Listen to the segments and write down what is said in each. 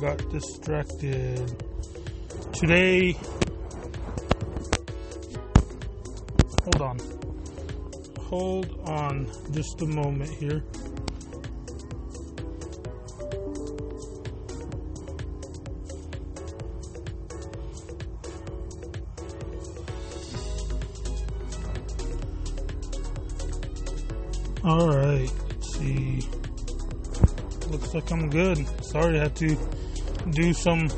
got distracted. Today, hold on. Hold on just a moment here. All right, let's see. Looks like I'm good. Sorry, I had to do some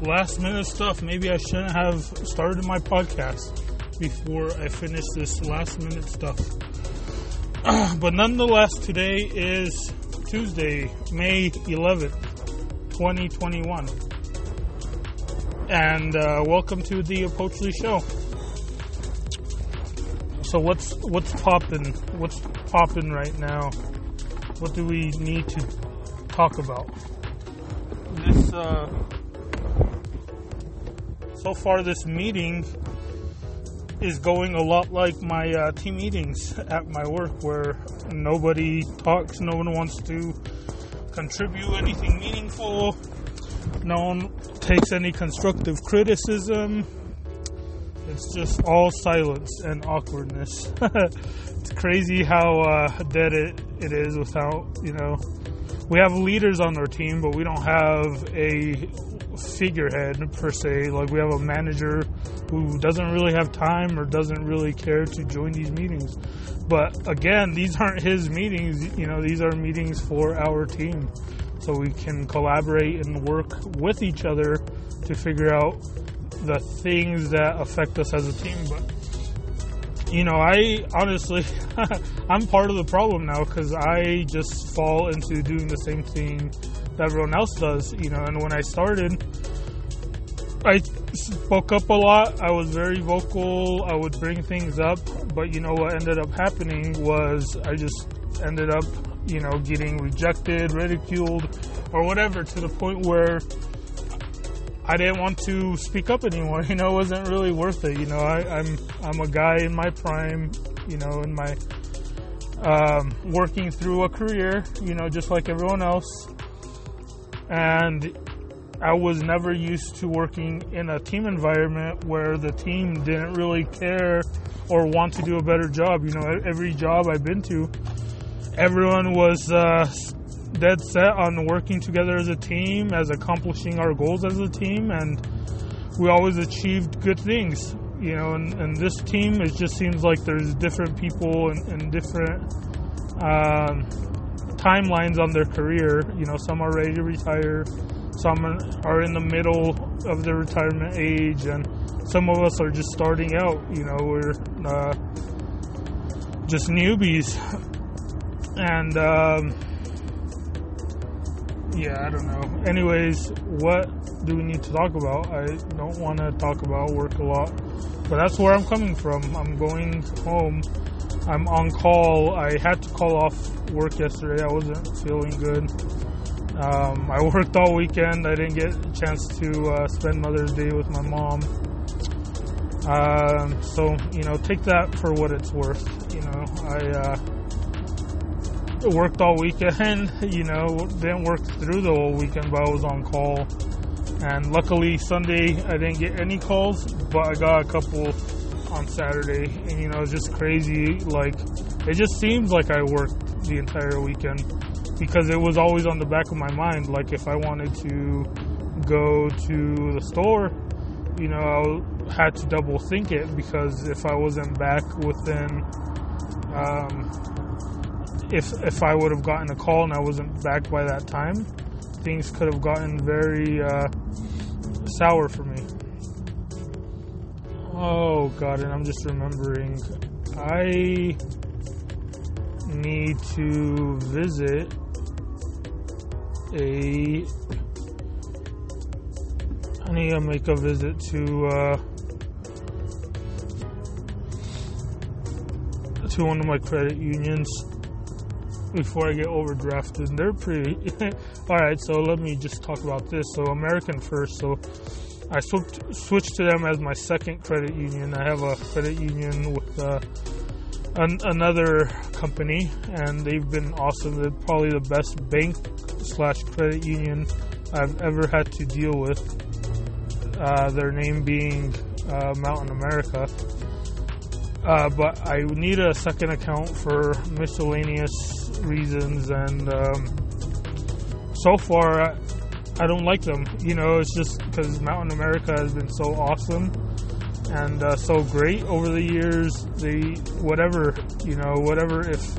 last minute stuff. Maybe I shouldn't have started my podcast before I finish this last minute stuff. but nonetheless, today is Tuesday, May 11th, 2021. And uh, welcome to the Approachly Show. So what's what's popping? What's popping right now? What do we need to talk about? This uh, so far, this meeting is going a lot like my uh, team meetings at my work, where nobody talks, no one wants to contribute anything meaningful, no one takes any constructive criticism it's just all silence and awkwardness. it's crazy how uh, dead it, it is without, you know, we have leaders on our team, but we don't have a figurehead per se. Like we have a manager who doesn't really have time or doesn't really care to join these meetings. But again, these aren't his meetings. You know, these are meetings for our team, so we can collaborate and work with each other to figure out the things that affect us as a team. But you know, I honestly, I'm part of the problem now because I just fall into doing the same thing that everyone else does. You know, and when I started, I spoke up a lot. I was very vocal. I would bring things up, but you know what ended up happening was I just ended up, you know, getting rejected, ridiculed, or whatever to the point where I didn't want to speak up anymore. You know, it wasn't really worth it. You know, I, am I'm, I'm a guy in my prime. You know, in my um, working through a career. You know, just like everyone else, and I was never used to working in a team environment where the team didn't really care or want to do a better job. You know, every job I've been to, everyone was uh, dead set on working together as a team, as accomplishing our goals as a team, and we always achieved good things. You know, and, and this team, it just seems like there's different people and, and different um, timelines on their career. You know, some are ready to retire, some are in the middle of their retirement age, and some of us are just starting out. You know, we're uh, just newbies. And um, yeah, I don't know. Anyways, what do we need to talk about? I don't want to talk about work a lot, but that's where I'm coming from. I'm going home. I'm on call. I had to call off work yesterday. I wasn't feeling good. Um, I worked all weekend. I didn't get a chance to uh, spend Mother's Day with my mom. Um, so you know, take that for what it's worth. You know, I. Uh, worked all weekend. You know, didn't work through the whole weekend, but I was on call. And luckily, Sunday I didn't get any calls, but I got a couple on Saturday. And you know, it's just crazy. Like, it just seems like I worked the entire weekend because it was always on the back of my mind. Like, if I wanted to go to the store, you know, I had to double think it because if I wasn't back within um, if if I would have gotten a call and I wasn't back by that time, things could have gotten very uh, sour for me. Oh god, and I'm just remembering, I need to visit a. I need to make a visit to. Uh, to one of my credit unions before I get overdrafted. They're pretty. All right, so let me just talk about this. So American First. So I switched switched to them as my second credit union. I have a credit union with uh, an, another company, and they've been awesome. They're probably the best bank slash credit union I've ever had to deal with. Uh, their name being uh, Mountain America. Uh, but I need a second account for miscellaneous reasons, and um, so far I, I, don't like them. You know, it's just because Mountain America has been so awesome and uh, so great over the years. They whatever you know, whatever if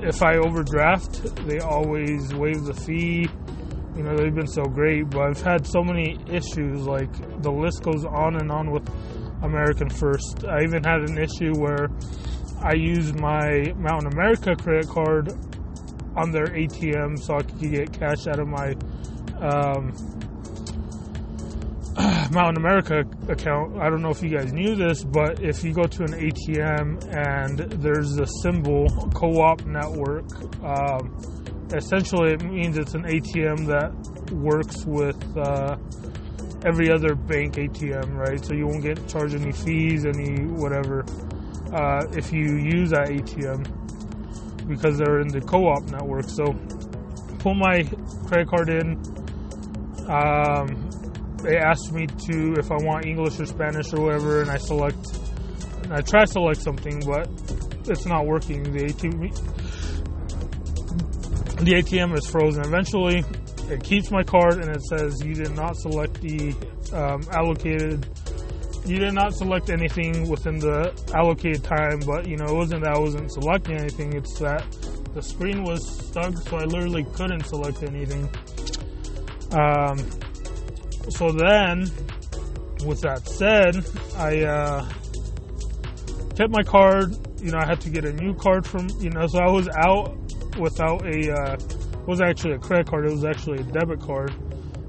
if I overdraft, they always waive the fee. You know, they've been so great, but I've had so many issues. Like the list goes on and on with American First. I even had an issue where I used my Mountain America credit card on their ATM so I could get cash out of my um, Mountain America account. I don't know if you guys knew this, but if you go to an ATM and there's a symbol co-op network, um, essentially it means it's an ATM that works with uh, every other bank ATM, right? So you won't get charged any fees, any whatever, uh, if you use that ATM because they're in the co-op network. So pull my credit card in. Um, they asked me to if I want English or Spanish or whatever, and I select. I try to select something, but it's not working. The ATM, the ATM is frozen. Eventually, it keeps my card and it says you did not select the um, allocated. You did not select anything within the allocated time, but you know it wasn't that I wasn't selecting anything. It's that the screen was stuck, so I literally couldn't select anything. Um, so then, with that said, I uh, kept my card. You know, I had to get a new card from. You know, so I was out without a. Uh, was actually a credit card. It was actually a debit card.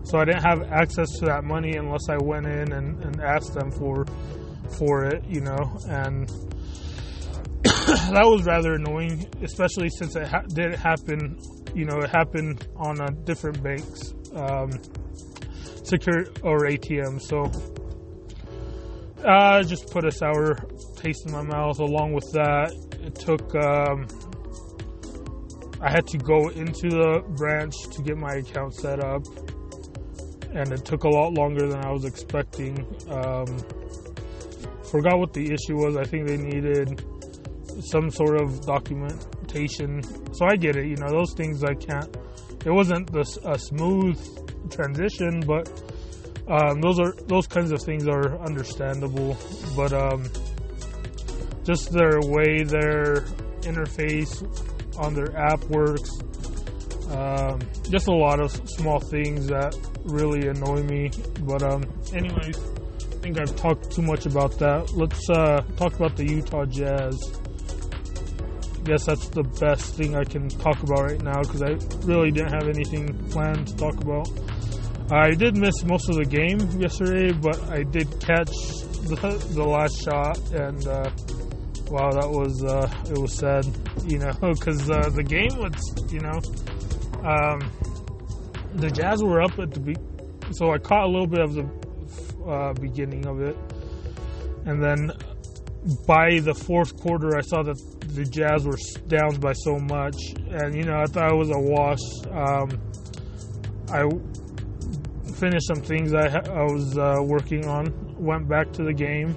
So I didn't have access to that money unless I went in and, and asked them for for it. You know, and that was rather annoying, especially since it ha- did happen. You know, it happened on a different bank's um, secure or ATM. So uh, just put a sour taste in my mouth. Along with that, it took. Um, I had to go into the branch to get my account set up, and it took a lot longer than I was expecting. Um, forgot what the issue was. I think they needed some sort of documentation. So I get it. You know, those things I can't. It wasn't a smooth transition, but um, those are those kinds of things are understandable. But um, just their way their interface on their app works. Um, just a lot of small things that really annoy me. But um, anyways, I think I've talked too much about that. Let's uh, talk about the Utah Jazz. I guess that's the best thing I can talk about right now because I really didn't have anything planned to talk about. I did miss most of the game yesterday, but I did catch the, the last shot, and uh, wow, that was uh, it was sad, you know, because uh, the game was, you know, um, the Jazz were up at the be- so I caught a little bit of the uh, beginning of it, and then by the fourth quarter, I saw that the Jazz were down by so much, and you know, I thought it was a wash. Um, I finished some things I, I was uh, working on, went back to the game,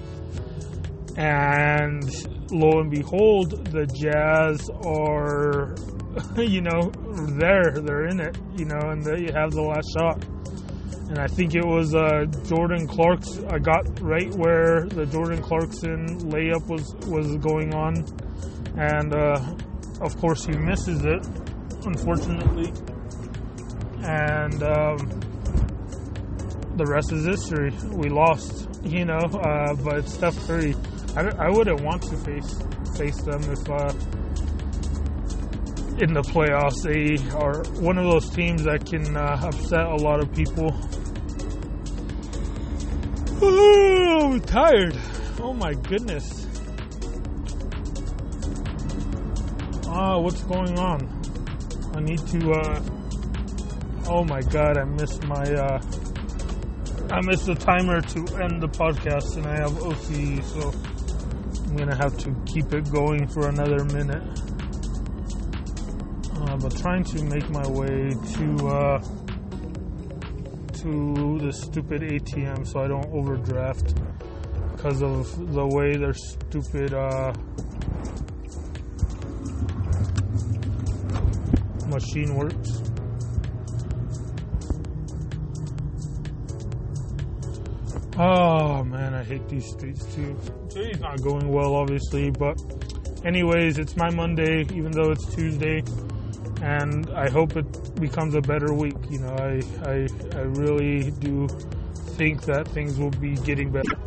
and lo and behold, the Jazz are, you know, there. They're in it, you know, and they have the last shot. And I think it was uh, Jordan Clark's. I got right where the Jordan Clarkson layup was was going on, and uh, of course he misses it, unfortunately. And um, the rest is history. We lost, you know. Uh, but Steph Curry I, I wouldn't want to face face them if uh, in the playoffs they are one of those teams that can uh, upset a lot of people. Oh, I'm tired. Oh my goodness. Ah, what's going on? I need to. Uh, oh my god, I missed my. Uh, I missed the timer to end the podcast, and I have OCD, so. I'm gonna have to keep it going for another minute. uh, but trying to make my way to uh, to the stupid ATM so I don't overdraft because of the way their stupid uh, machine works. Oh man, I hate these streets too. Today's not going well, obviously, but anyways, it's my Monday, even though it's Tuesday, and I hope it becomes a better week. You know, I I, I really do think that things will be getting better.